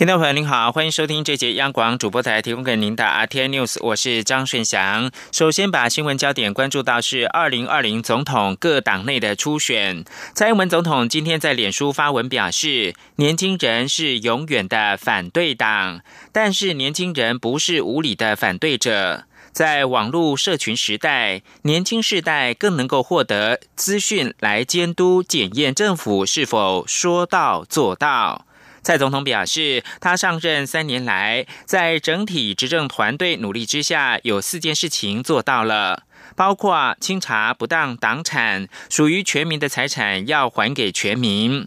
听众朋友您好，欢迎收听这节央广主播台提供给您的 RT News，我是张顺祥。首先把新闻焦点关注到是二零二零总统各党内的初选。蔡英文总统今天在脸书发文表示，年轻人是永远的反对党，但是年轻人不是无理的反对者。在网络社群时代，年轻世代更能够获得资讯来监督检验政府是否说到做到。蔡总统表示，他上任三年来，在整体执政团队努力之下，有四件事情做到了，包括清查不当党产，属于全民的财产要还给全民；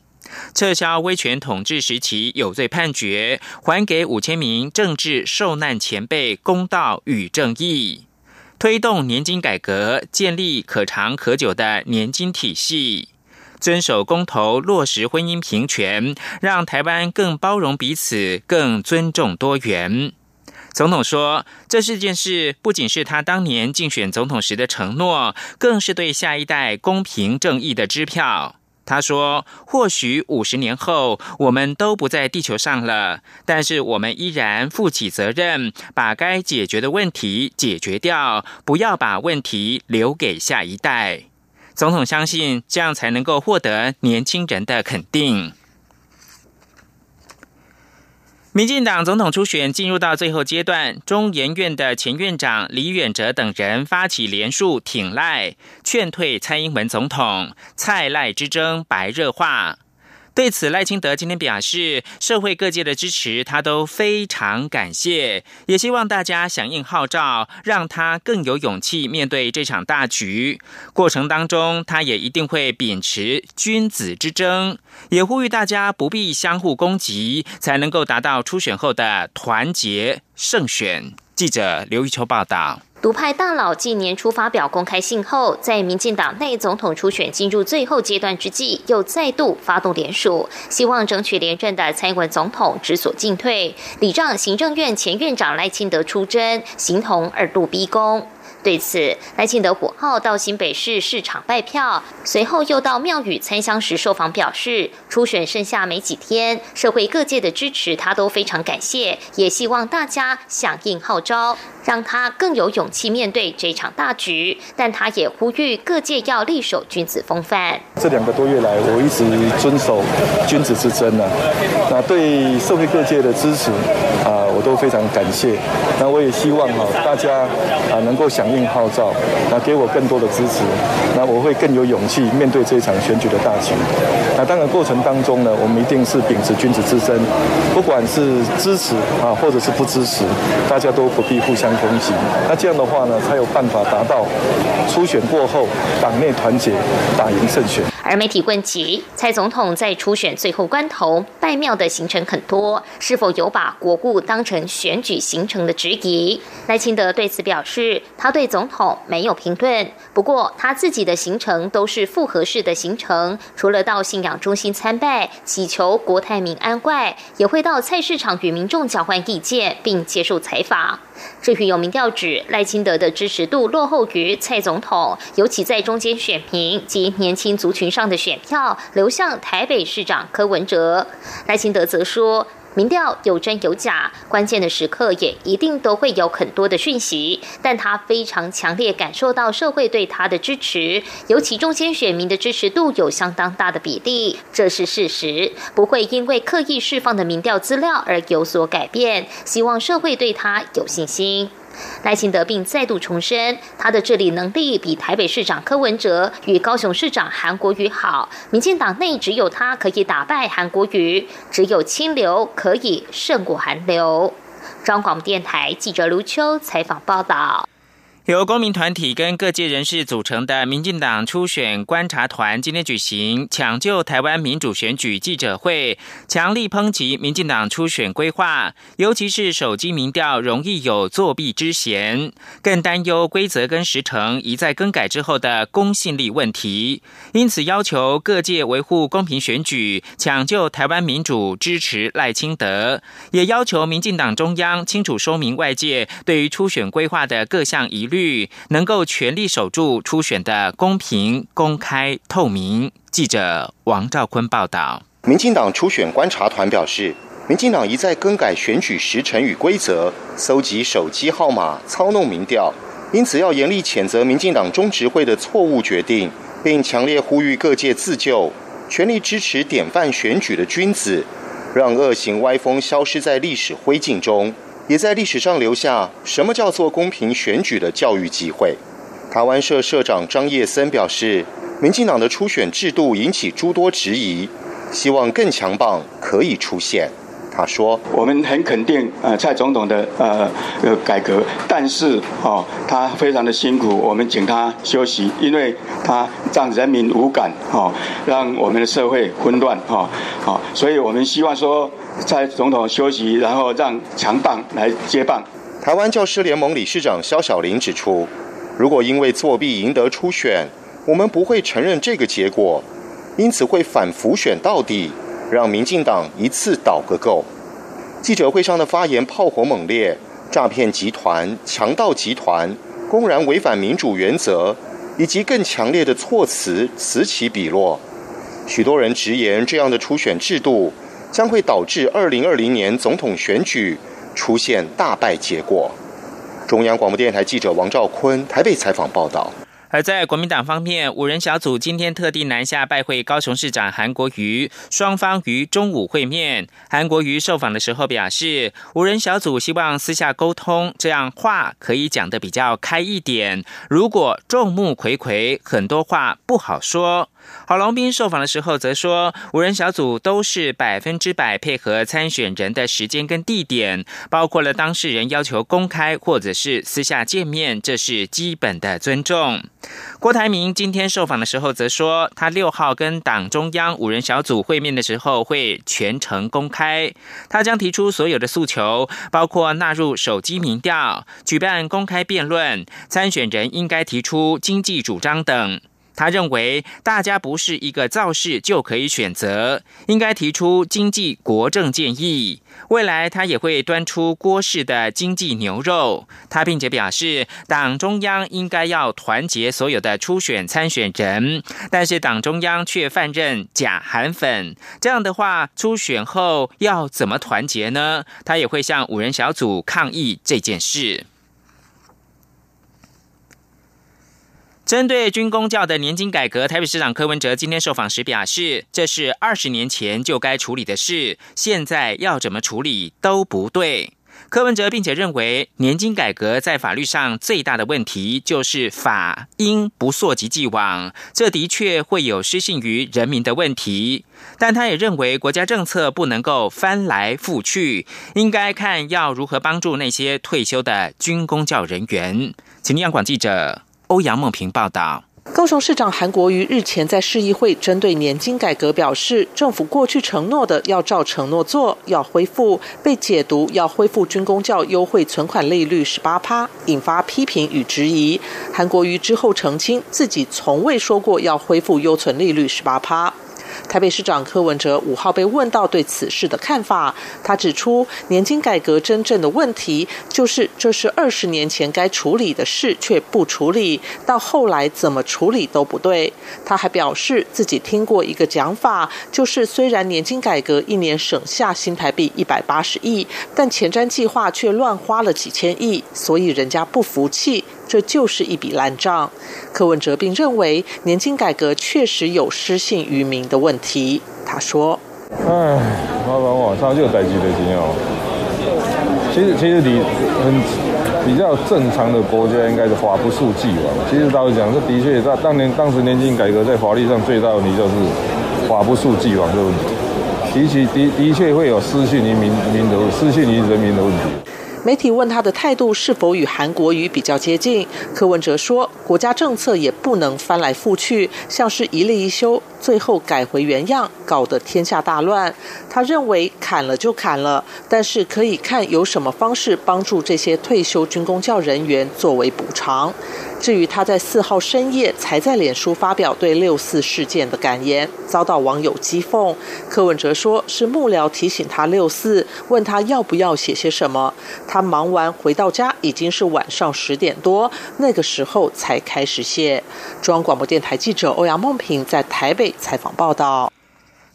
撤销威权统治时期有罪判决，还给五千名政治受难前辈公道与正义；推动年金改革，建立可长可久的年金体系。遵守公投，落实婚姻平权，让台湾更包容彼此，更尊重多元。总统说，这四件事不仅是他当年竞选总统时的承诺，更是对下一代公平正义的支票。他说：“或许五十年后，我们都不在地球上了，但是我们依然负起责任，把该解决的问题解决掉，不要把问题留给下一代。”总统相信，这样才能够获得年轻人的肯定。民进党总统初选进入到最后阶段，中研院的前院长李远哲等人发起连署挺赖，劝退蔡英文总统，蔡赖之争白热化。对此，赖清德今天表示，社会各界的支持他都非常感谢，也希望大家响应号召，让他更有勇气面对这场大局。过程当中，他也一定会秉持君子之争，也呼吁大家不必相互攻击，才能够达到初选后的团结胜选。记者刘玉秋报道。独派大佬近年初发表公开信后，在民进党内总统初选进入最后阶段之际，又再度发动联署，希望争取连任的蔡英文总统知所进退，礼让行政院前院长赖清德出征，形同二度逼宫。对此，赖清德火号到新北市市场拜票，随后又到庙宇参香时受访表示，初选剩下没几天，社会各界的支持他都非常感谢，也希望大家响应号召，让他更有勇气面对这场大局。但他也呼吁各界要立守君子风范。这两个多月来，我一直遵守君子之争呢，那对社会各界的支持啊，我都非常感谢。那我也希望哈，大家啊能够响。并号召，那给我更多的支持，那我会更有勇气面对这场选举的大局。那当然过程当中呢，我们一定是秉持君子之身，不管是支持啊，或者是不支持，大家都不必互相攻击。那这样的话呢，才有办法达到初选过后党内团结，打赢胜选。而媒体问及蔡总统在初选最后关头拜庙的行程很多，是否有把国故当成选举行程的质疑？赖清德对此表示，他对总统没有评论。不过他自己的行程都是复合式的行程，除了到信仰中心参拜，祈求国泰民安外，也会到菜市场与民众交换意见，并接受采访。至于有民调指赖清德的支持度落后于蔡总统，尤其在中间选民及年轻族群上的选票流向台北市长柯文哲，赖清德则说。民调有真有假，关键的时刻也一定都会有很多的讯息，但他非常强烈感受到社会对他的支持，尤其中间选民的支持度有相当大的比例，这是事实，不会因为刻意释放的民调资料而有所改变。希望社会对他有信心。赖清德并再度重申，他的治理能力比台北市长柯文哲与高雄市长韩国瑜好。民进党内只有他可以打败韩国瑜，只有清流可以胜过韩流。中广电台记者卢秋采访报道。由公民团体跟各界人士组成的民进党初选观察团今天举行抢救台湾民主选举记者会，强力抨击民进党初选规划，尤其是手机民调容易有作弊之嫌，更担忧规则跟时程一再更改之后的公信力问题，因此要求各界维护公平选举，抢救台湾民主，支持赖清德，也要求民进党中央清楚说明外界对于初选规划的各项疑。率能够全力守住初选的公平、公开、透明。记者王兆坤报道。民进党初选观察团表示，民进党一再更改选举时程与规则，搜集手机号码，操弄民调，因此要严厉谴责民进党中执会的错误决定，并强烈呼吁各界自救，全力支持典范选举的君子，让恶行歪风消失在历史灰烬中。也在历史上留下什么叫做公平选举的教育机会。台湾社社长张叶森表示，民进党的初选制度引起诸多质疑，希望更强棒可以出现。他说：“我们很肯定呃蔡总统的呃呃改革，但是哦他非常的辛苦，我们请他休息，因为他让人民无感哦，让我们的社会混乱哦好，所以我们希望说。”在总统休息，然后让强棒来接棒。台湾教师联盟理事长肖小林指出，如果因为作弊赢得初选，我们不会承认这个结果，因此会反复选到底，让民进党一次倒个够。记者会上的发言炮火猛烈，诈骗集团、强盗集团公然违反民主原则，以及更强烈的措辞此起彼落。许多人直言，这样的初选制度。将会导致二零二零年总统选举出现大败结果。中央广播电台记者王兆坤台北采访报道。而在国民党方面，五人小组今天特地南下拜会高雄市长韩国瑜，双方于中午会面。韩国瑜受访的时候表示，五人小组希望私下沟通，这样话可以讲得比较开一点。如果众目睽睽，很多话不好说。郝龙斌受访的时候则说，五人小组都是百分之百配合参选人的时间跟地点，包括了当事人要求公开或者是私下见面，这是基本的尊重。郭台铭今天受访的时候则说，他六号跟党中央五人小组会面的时候会全程公开，他将提出所有的诉求，包括纳入手机民调、举办公开辩论、参选人应该提出经济主张等。他认为，大家不是一个造势就可以选择，应该提出经济国政建议。未来他也会端出郭氏的经济牛肉。他并且表示，党中央应该要团结所有的初选参选人，但是党中央却犯任假韩粉。这样的话，初选后要怎么团结呢？他也会向五人小组抗议这件事。针对军工教的年金改革，台北市长柯文哲今天受访时表示，这是二十年前就该处理的事，现在要怎么处理都不对。柯文哲并且认为，年金改革在法律上最大的问题就是法应不溯及既往，这的确会有失信于人民的问题。但他也认为，国家政策不能够翻来覆去，应该看要如何帮助那些退休的军工教人员。请央广记者。欧阳梦平报道，高雄市长韩国瑜日前在市议会针对年金改革表示，政府过去承诺的要照承诺做，要恢复被解读要恢复军工教优惠存款利率十八趴，引发批评与质疑。韩国瑜之后澄清，自己从未说过要恢复优存利率十八趴。台北市长柯文哲五号被问到对此事的看法，他指出，年金改革真正的问题就是这是二十年前该处理的事却不处理，到后来怎么处理都不对。他还表示自己听过一个讲法，就是虽然年金改革一年省下新台币一百八十亿，但前瞻计划却乱花了几千亿，所以人家不服气。这就是一笔烂账。柯文哲并认为，年金改革确实有失信于民的问题。他说：“哎，老板我，上就代际的经验。其实，其实你很比较正常的国家，应该是法不溯既往。其实，倒是讲，这的确在当年当时年金改革在法律上最大的问题就是法不溯既往的问题，的确的的确会有失信于民民的失信于人民的问题。”媒体问他的态度是否与韩国瑜比较接近，柯文哲说，国家政策也不能翻来覆去，像是一例一修。最后改回原样，搞得天下大乱。他认为砍了就砍了，但是可以看有什么方式帮助这些退休军工教人员作为补偿。至于他在四号深夜才在脸书发表对六四事件的感言，遭到网友讥讽。柯文哲说是幕僚提醒他六四，问他要不要写些什么。他忙完回到家已经是晚上十点多，那个时候才开始写。中央广播电台记者欧阳梦平在台北采访报道。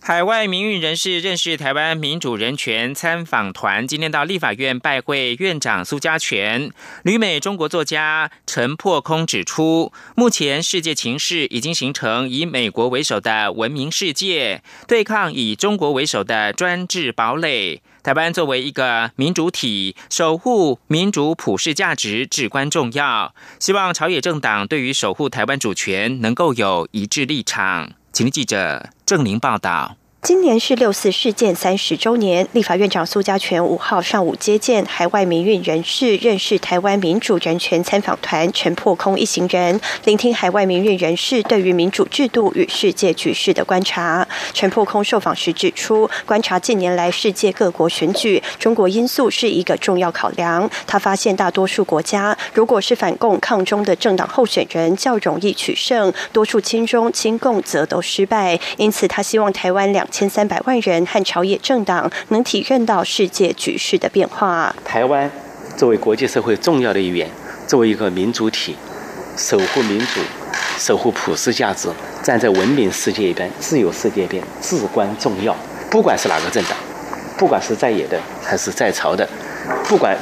海外民运人士认识台湾民主人权参访团今天到立法院拜会院长苏家全。旅美中国作家陈破空指出，目前世界情势已经形成以美国为首的文明世界对抗以中国为首的专制堡垒。台湾作为一个民主体，守护民主普世价值至关重要。希望朝野政党对于守护台湾主权能够有一致立场。请记者郑玲报道。今年是六四事件三十周年，立法院长苏家全五号上午接见海外民运人士，认识台湾民主人权参访团陈破空一行人，聆听海外民运人士对于民主制度与世界局势的观察。陈破空受访时指出，观察近年来世界各国选举，中国因素是一个重要考量。他发现大多数国家，如果是反共抗中的政党候选人较容易取胜，多数亲中亲共则都失败。因此，他希望台湾两。千三百万人和朝野政党能体认到世界局势的变化。台湾作为国际社会重要的一员，作为一个民主体，守护民主、守护普世价值，站在文明世界一边、自由世界一边至关重要。不管是哪个政党，不管是在野的还是在朝的，不管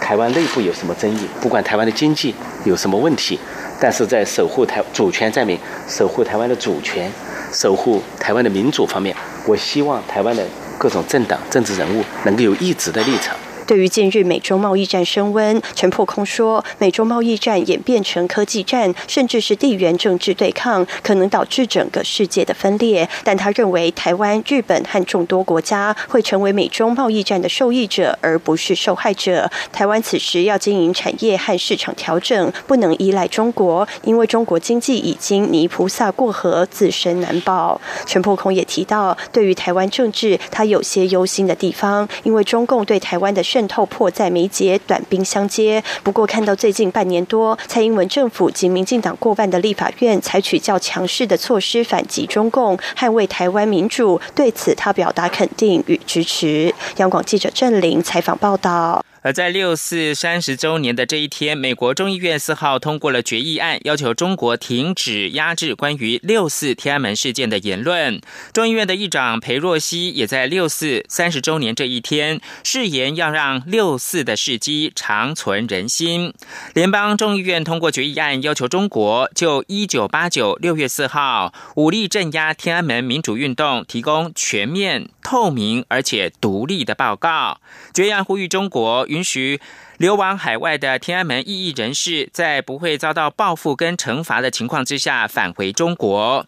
台湾内部有什么争议，不管台湾的经济有什么问题，但是在守护台主权在民、守护台湾的主权、守护台湾的民主方面。我希望台湾的各种政党、政治人物能够有一直的立场。对于近日美中贸易战升温，陈破空说，美中贸易战演变成科技战，甚至是地缘政治对抗，可能导致整个世界的分裂。但他认为，台湾、日本和众多国家会成为美中贸易战的受益者，而不是受害者。台湾此时要经营产业和市场调整，不能依赖中国，因为中国经济已经泥菩萨过河，自身难保。陈破空也提到，对于台湾政治，他有些忧心的地方，因为中共对台湾的渗渗透迫在眉睫，短兵相接。不过，看到最近半年多，蔡英文政府及民进党过半的立法院采取较强势的措施反击中共，捍卫台湾民主，对此他表达肯定与支持。央广记者郑玲采访报道。而在六四三十周年的这一天，美国众议院四号通过了决议案，要求中国停止压制关于六四天安门事件的言论。众议院的议长裴若曦也在六四三十周年这一天誓言要让六四的事迹长存人心。联邦众议院通过决议案，要求中国就一九八九六月四号武力镇压天安门民主运动提供全面、透明而且独立的报告。决议案呼吁中国。允许流亡海外的天安门异议人士，在不会遭到报复跟惩罚的情况之下返回中国。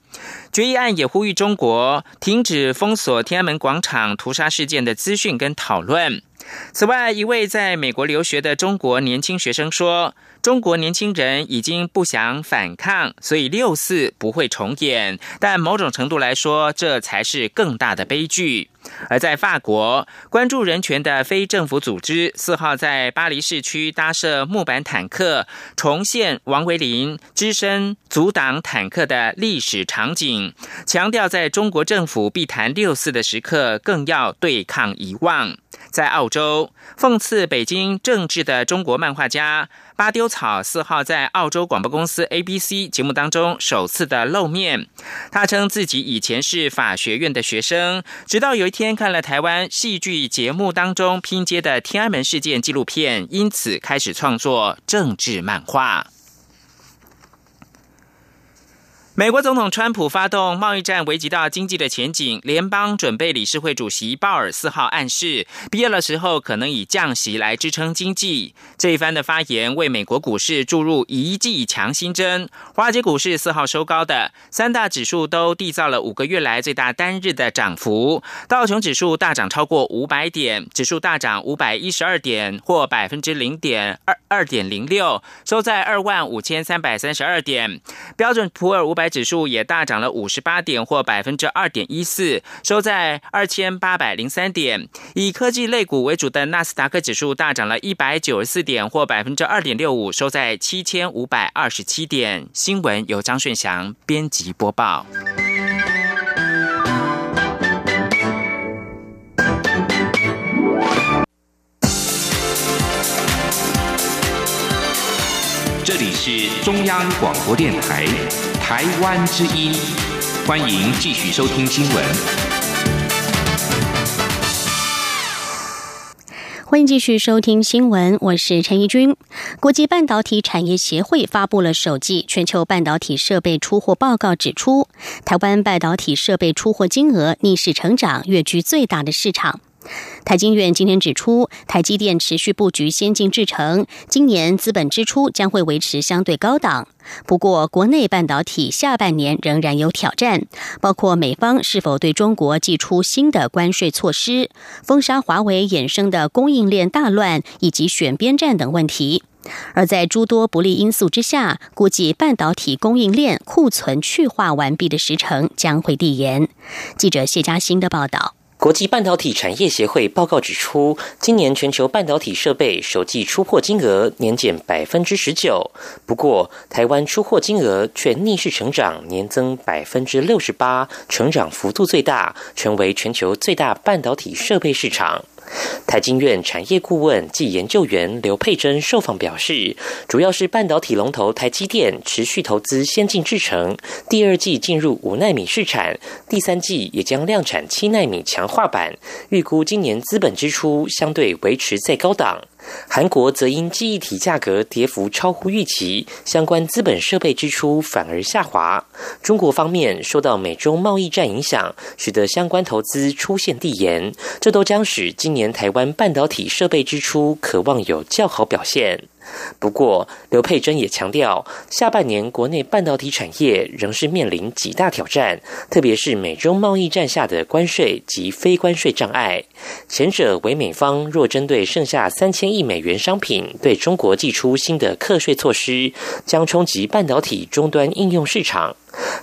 决议案也呼吁中国停止封锁天安门广场屠杀事件的资讯跟讨论。此外，一位在美国留学的中国年轻学生说。中国年轻人已经不想反抗，所以六四不会重演。但某种程度来说，这才是更大的悲剧。而在法国，关注人权的非政府组织四号在巴黎市区搭设木板坦克，重现王维林只身阻挡坦克的历史场景，强调在中国政府必谈六四的时刻，更要对抗遗忘。在澳洲，讽刺北京政治的中国漫画家。巴丢草四号在澳洲广播公司 ABC 节目当中首次的露面，他称自己以前是法学院的学生，直到有一天看了台湾戏剧节目当中拼接的天安门事件纪录片，因此开始创作政治漫画。美国总统川普发动贸易战，危及到经济的前景。联邦准备理事会主席鲍尔四号暗示，必要的时候可能以降息来支撑经济。这一番的发言为美国股市注入一剂强心针。华尔街股市四号收高的，三大指数都缔造了五个月来最大单日的涨幅。道琼指数大涨超过五百点，指数大涨五百一十二点，或百分之零点二二点零六，收在二万五千三百三十二点。标准普尔五百。指数也大涨了五十八点，或百分之二点一四，收在二千八百零三点。以科技类股为主的纳斯达克指数大涨了一百九十四点，或百分之二点六五，收在七千五百二十七点。新闻由张顺祥编辑播报。是中央广播电台。台湾之音，欢迎继续收听新闻。欢迎继续收听新闻，我是陈怡君。国际半导体产业协会发布了首季全球半导体设备出货报告，指出台湾半导体设备出货金额逆势成长，跃居最大的市场。台经院今天指出，台积电持续布局先进制程，今年资本支出将会维持相对高档。不过，国内半导体下半年仍然有挑战，包括美方是否对中国寄出新的关税措施、封杀华为衍生的供应链大乱以及选边站等问题。而在诸多不利因素之下，估计半导体供应链库存去化完毕的时程将会递延。记者谢嘉欣的报道。国际半导体产业协会报告指出，今年全球半导体设备首季出货金额年减百分之十九，不过台湾出货金额却逆势成长，年增百分之六十八，成长幅度最大，成为全球最大半导体设备市场。台经院产业顾问暨研究员刘佩珍受访表示，主要是半导体龙头台积电持续投资先进制程，第二季进入五纳米市场，第三季也将量产七纳米强化版，预估今年资本支出相对维持在高档。韩国则因记忆体价格跌幅超乎预期，相关资本设备支出反而下滑。中国方面受到美中贸易战影响，使得相关投资出现递延，这都将使今年台湾半导体设备支出可望有较好表现。不过，刘佩珍也强调，下半年国内半导体产业仍是面临几大挑战，特别是美中贸易战下的关税及非关税障碍。前者为美方若针对剩下三千亿美元商品对中国寄出新的课税措施，将冲击半导体终端应用市场；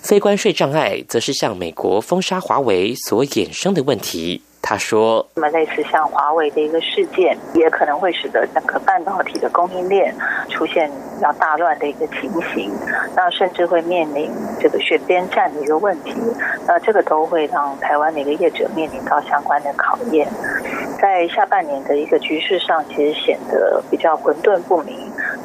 非关税障碍则是向美国封杀华为所衍生的问题。他说：“那么类似像华为的一个事件，也可能会使得整个半导体的供应链出现比较大乱的一个情形，那甚至会面临这个选边站的一个问题，那这个都会让台湾的一个业者面临到相关的考验。在下半年的一个局势上，其实显得比较混沌不明。”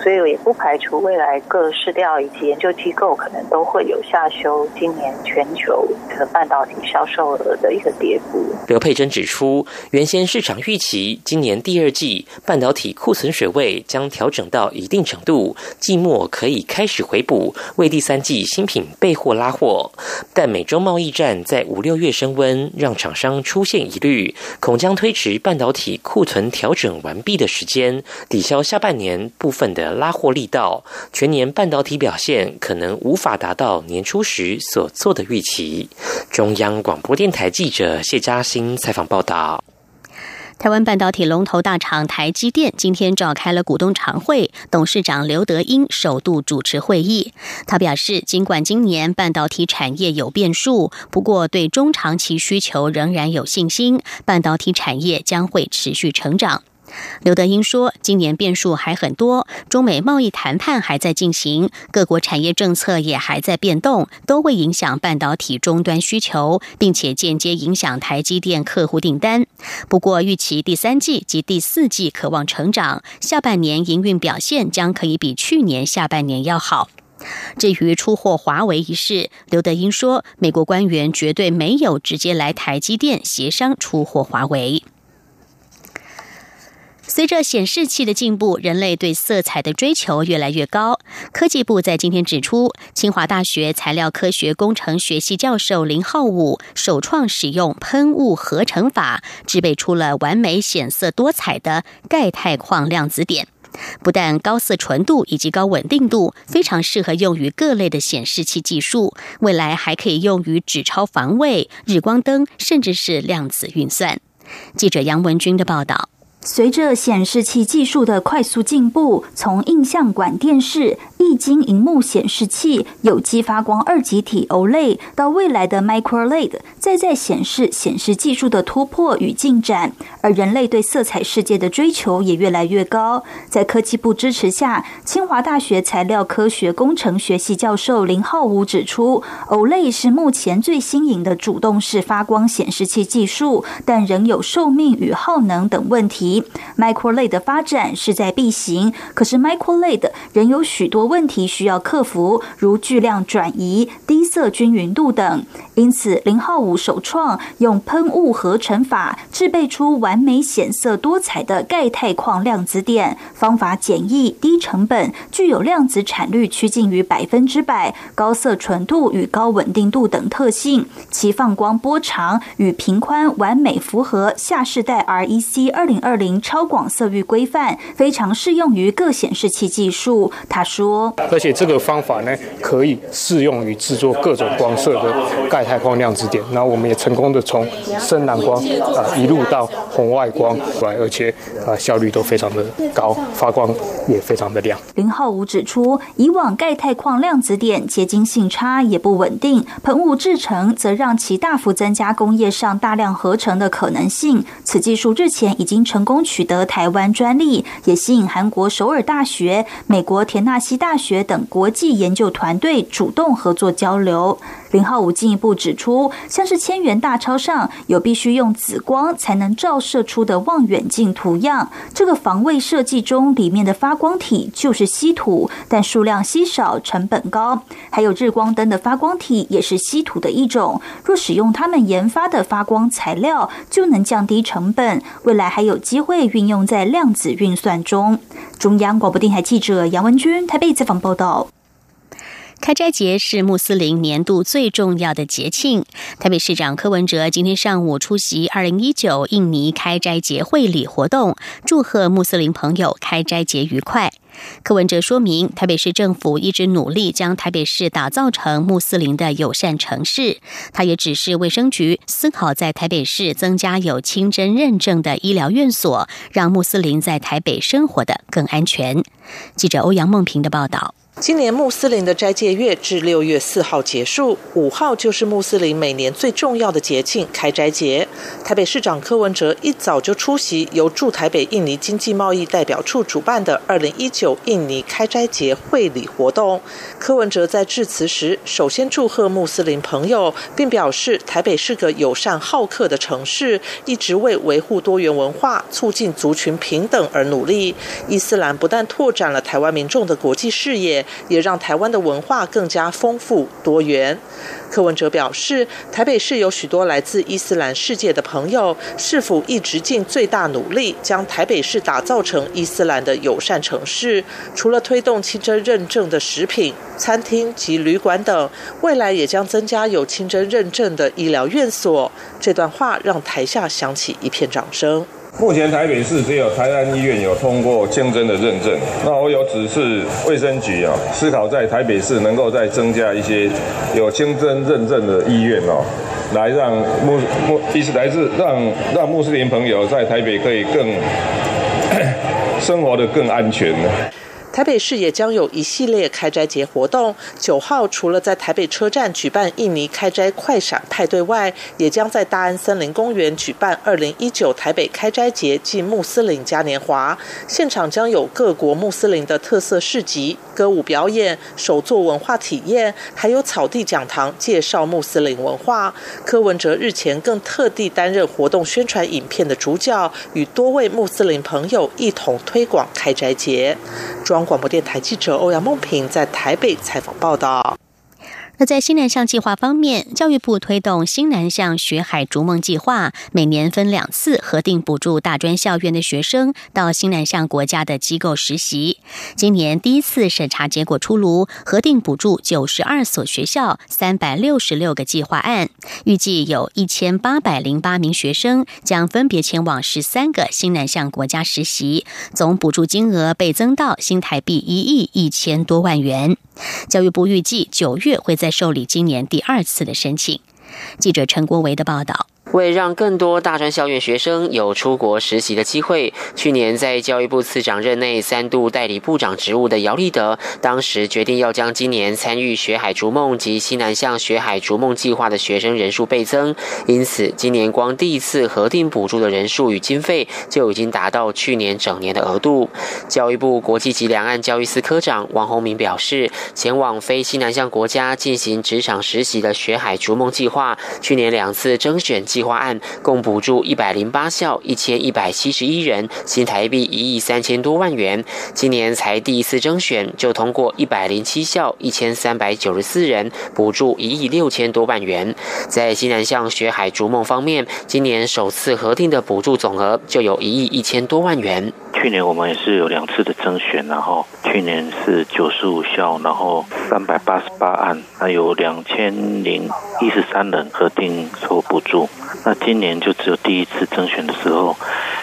所以也不排除未来各市调以及研究机构可能都会有下修今年全球的半导体销售额的一个跌幅。刘佩珍指出，原先市场预期今年第二季半导体库存水位将调整到一定程度，季末可以开始回补，为第三季新品备货拉货。但美洲贸易战在五六月升温，让厂商出现疑虑，恐将推迟半导体库存调整完毕的时间，抵消下半年部分的。拉货力道，全年半导体表现可能无法达到年初时所做的预期。中央广播电台记者谢嘉欣采访报道。台湾半导体龙头大厂台积电今天召开了股东常会，董事长刘德英首度主持会议。他表示，尽管今年半导体产业有变数，不过对中长期需求仍然有信心，半导体产业将会持续成长。刘德英说：“今年变数还很多，中美贸易谈判还在进行，各国产业政策也还在变动，都会影响半导体终端需求，并且间接影响台积电客户订单。不过，预期第三季及第四季渴望成长，下半年营运表现将可以比去年下半年要好。至于出货华为一事，刘德英说，美国官员绝对没有直接来台积电协商出货华为。”随着显示器的进步，人类对色彩的追求越来越高。科技部在今天指出，清华大学材料科学工程学系教授林浩武首创使用喷雾合成法，制备出了完美显色多彩的钙钛矿量子点。不但高色纯度以及高稳定度，非常适合用于各类的显示器技术，未来还可以用于纸钞防卫、日光灯，甚至是量子运算。记者杨文军的报道。随着显示器技术的快速进步，从印象管电视、液晶荧幕显示器、有机发光二极体 OLED 到未来的 MicroLED，再在显示显示技术的突破与进展，而人类对色彩世界的追求也越来越高。在科技部支持下，清华大学材料科学工程学系教授林浩武指出，OLED 是目前最新颖的主动式发光显示器技术，但仍有寿命与耗能等问题。MicroLED 的发展势在必行，可是 MicroLED 仍有许多问题需要克服，如巨量转移、低色均匀度等。因此，零号五首创用喷雾合成法制备出完美显色多彩的钙钛矿量子点，方法简易、低成本，具有量子产率趋近于百分之百、高色纯度与高稳定度等特性。其放光波长与频宽完美符合下世代 REC 二零二零。超广色域规范非常适用于各显示器技术。他说，而且这个方法呢，可以适用于制作各种光色的钙钛矿量子点。那我们也成功的从深蓝光啊一路到红外光来，而且啊效率都非常的高，发光也非常的亮。林浩武指出，以往钙钛矿量子点结晶性差也不稳定，喷雾制成则让其大幅增加工业上大量合成的可能性。此技术日前已经成功。取得台湾专利，也吸引韩国首尔大学、美国田纳西大学等国际研究团队主动合作交流。林浩武进一步指出，像是千元大钞上有必须用紫光才能照射出的望远镜图样，这个防卫设计中里面的发光体就是稀土，但数量稀少，成本高。还有日光灯的发光体也是稀土的一种，若使用他们研发的发光材料，就能降低成本，未来还有机会运用在量子运算中。中央广播电台记者杨文君台北采访报道。开斋节是穆斯林年度最重要的节庆。台北市长柯文哲今天上午出席二零一九印尼开斋节会礼活动，祝贺穆斯林朋友开斋节愉快。柯文哲说明，台北市政府一直努力将台北市打造成穆斯林的友善城市。他也指示卫生局思考在台北市增加有清真认证的医疗院所，让穆斯林在台北生活的更安全。记者欧阳梦平的报道。今年穆斯林的斋戒月至六月四号结束，五号就是穆斯林每年最重要的节庆——开斋节。台北市长柯文哲一早就出席由驻台北印尼经济贸易代表处主办的二零一九印尼开斋节会礼活动。柯文哲在致辞时，首先祝贺穆斯林朋友，并表示台北是个友善好客的城市，一直为维护多元文化、促进族群平等而努力。伊斯兰不但拓展了台湾民众的国际视野。也让台湾的文化更加丰富多元。柯文哲表示，台北市有许多来自伊斯兰世界的朋友，是否一直尽最大努力将台北市打造成伊斯兰的友善城市？除了推动清真认证的食品、餐厅及旅馆等，未来也将增加有清真认证的医疗院所。这段话让台下响起一片掌声。目前台北市只有台南医院有通过清真的认证，那我有指示卫生局啊，思考在台北市能够再增加一些有清真认证的医院哦，来让穆穆意思来自让让穆斯林朋友在台北可以更 生活的更安全呢。台北市也将有一系列开斋节活动。九号除了在台北车站举办印尼开斋快闪派对外，也将在大安森林公园举办二零一九台北开斋节暨穆斯林嘉年华。现场将有各国穆斯林的特色市集、歌舞表演、手作文化体验，还有草地讲堂介绍穆斯林文化。柯文哲日前更特地担任活动宣传影片的主角，与多位穆斯林朋友一同推广开斋节。中央广播电台记者欧阳梦平在台北采访报道。那在新南向计划方面，教育部推动新南向学海逐梦计划，每年分两次核定补助大专校院的学生到新南向国家的机构实习。今年第一次审查结果出炉，核定补助九十二所学校，三百六十六个计划案，预计有一千八百零八名学生将分别前往十三个新南向国家实习，总补助金额倍增到新台币一亿一千多万元。教育部预计九月会在受理今年第二次的申请。记者陈国维的报道。为让更多大专校院学生有出国实习的机会，去年在教育部次长任内三度代理部长职务的姚立德，当时决定要将今年参与“学海逐梦”及西南向“学海逐梦”计划的学生人数倍增，因此今年光第一次核定补助的人数与经费就已经达到去年整年的额度。教育部国际及两岸教育司科长王宏明表示，前往非西南向国家进行职场实习的“学海逐梦”计划，去年两次征选计。划案共补助一百零八校一千一百七十一人，新台币一亿三千多万元。今年才第一次征选就通过一百零七校一千三百九十四人，补助一亿六千多万元。在西南向学海逐梦方面，今年首次核定的补助总额就有一亿一千多万元。去年我们也是有两次的征选，然后去年是九十五校，然后三百八十八案，还有两千零一十三人核定受补助。那今年就只有第一次征选的时候，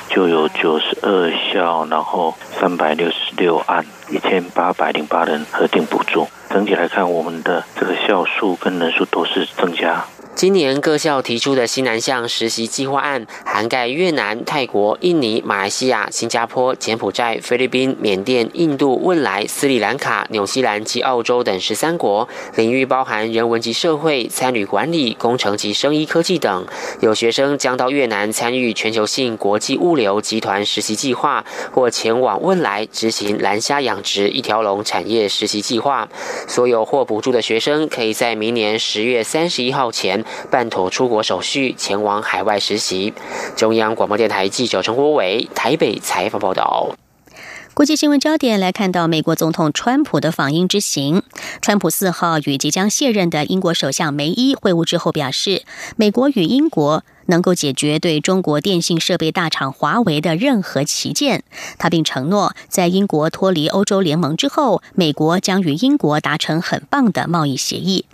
就有九十二校，然后三百六十六案，一千八百零八人核定补助。整体来看，我们的这个校数跟人数都是增加。今年各校提出的西南向实习计划案，涵盖越南、泰国、印尼、马来西亚、新加坡、柬埔寨、菲律宾、缅甸、印度、汶莱、斯里兰卡、纽西兰及澳洲等十三国，领域包含人文及社会、参与管理、工程及生医科技等。有学生将到越南参与全球性国际物流集团实习计划，或前往汶莱执行蓝虾养殖一条龙产业实习计划。所有获补助的学生，可以在明年十月三十一号前。办妥出国手续，前往海外实习。中央广播电台记者陈国伟台北采访报道。国际新闻焦点来看到美国总统川普的访英之行。川普四号与即将卸任的英国首相梅伊会晤之后，表示美国与英国能够解决对中国电信设备大厂华为的任何旗舰。他并承诺，在英国脱离欧洲联盟之后，美国将与英国达成很棒的贸易协议。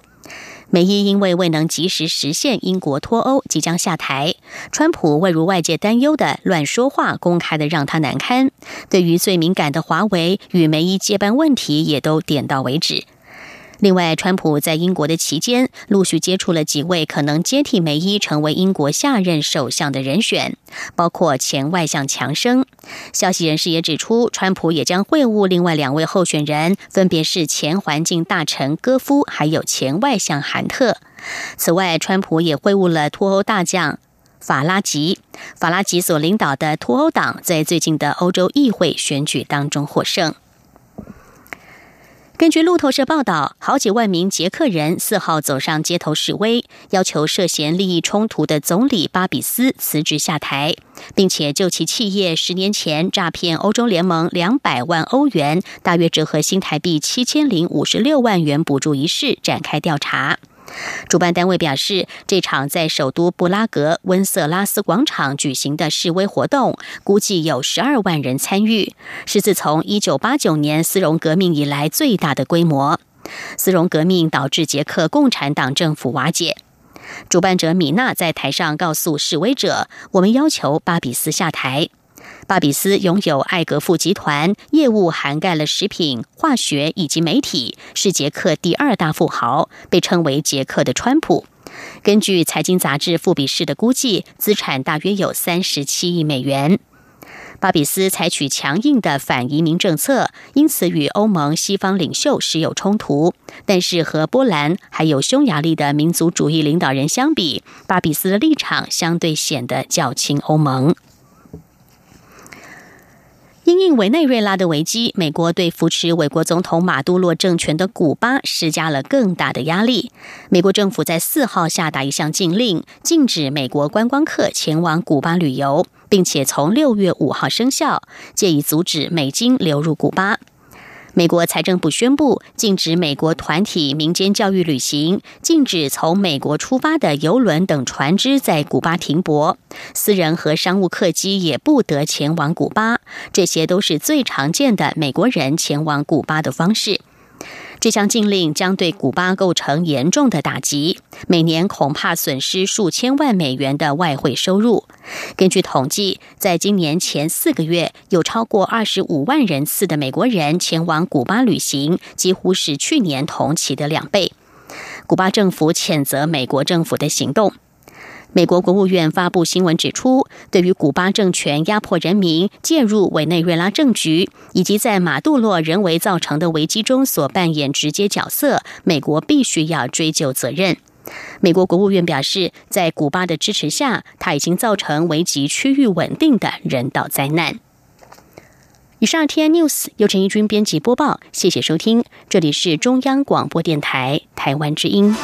梅伊因为未能及时实现英国脱欧，即将下台。川普未如外界担忧的乱说话，公开的让他难堪。对于最敏感的华为与梅伊接班问题，也都点到为止。另外，川普在英国的期间，陆续接触了几位可能接替梅伊成为英国下任首相的人选，包括前外相强生。消息人士也指出，川普也将会晤另外两位候选人，分别是前环境大臣戈夫，还有前外相韩特。此外，川普也会晤了脱欧大将法拉吉。法拉吉所领导的脱欧党在最近的欧洲议会选举当中获胜。根据路透社报道，好几万名捷克人四号走上街头示威，要求涉嫌利益冲突的总理巴比斯辞职下台，并且就其企业十年前诈骗欧洲联盟两百万欧元（大约折合新台币七千零五十六万元）补助一事展开调查。主办单位表示，这场在首都布拉格温瑟拉斯广场举行的示威活动，估计有十二万人参与，是自从一九八九年丝绒革命以来最大的规模。丝绒革命导致捷克共产党政府瓦解。主办者米娜在台上告诉示威者：“我们要求巴比斯下台。”巴比斯拥有艾格富集团，业务涵盖了食品、化学以及媒体，是捷克第二大富豪，被称为捷克的川普。根据财经杂志《富比士》的估计，资产大约有三十七亿美元。巴比斯采取强硬的反移民政策，因此与欧盟西方领袖时有冲突。但是和波兰还有匈牙利的民族主义领导人相比，巴比斯的立场相对显得较亲欧盟。因应委内瑞拉的危机，美国对扶持美国总统马杜洛政权的古巴施加了更大的压力。美国政府在四号下达一项禁令，禁止美国观光客前往古巴旅游，并且从六月五号生效，借以阻止美金流入古巴。美国财政部宣布禁止美国团体民间教育旅行，禁止从美国出发的游轮等船只在古巴停泊，私人和商务客机也不得前往古巴。这些都是最常见的美国人前往古巴的方式。这项禁令将对古巴构成严重的打击，每年恐怕损失数千万美元的外汇收入。根据统计，在今年前四个月，有超过二十五万人次的美国人前往古巴旅行，几乎是去年同期的两倍。古巴政府谴责美国政府的行动。美国国务院发布新闻指出，对于古巴政权压迫人民、介入委内瑞拉政局，以及在马杜洛人为造成的危机中所扮演直接角色，美国必须要追究责任。美国国务院表示，在古巴的支持下，它已经造成危及区域稳定的人道灾难。以上 T N News 由陈义军编辑播报，谢谢收听，这里是中央广播电台台湾之音。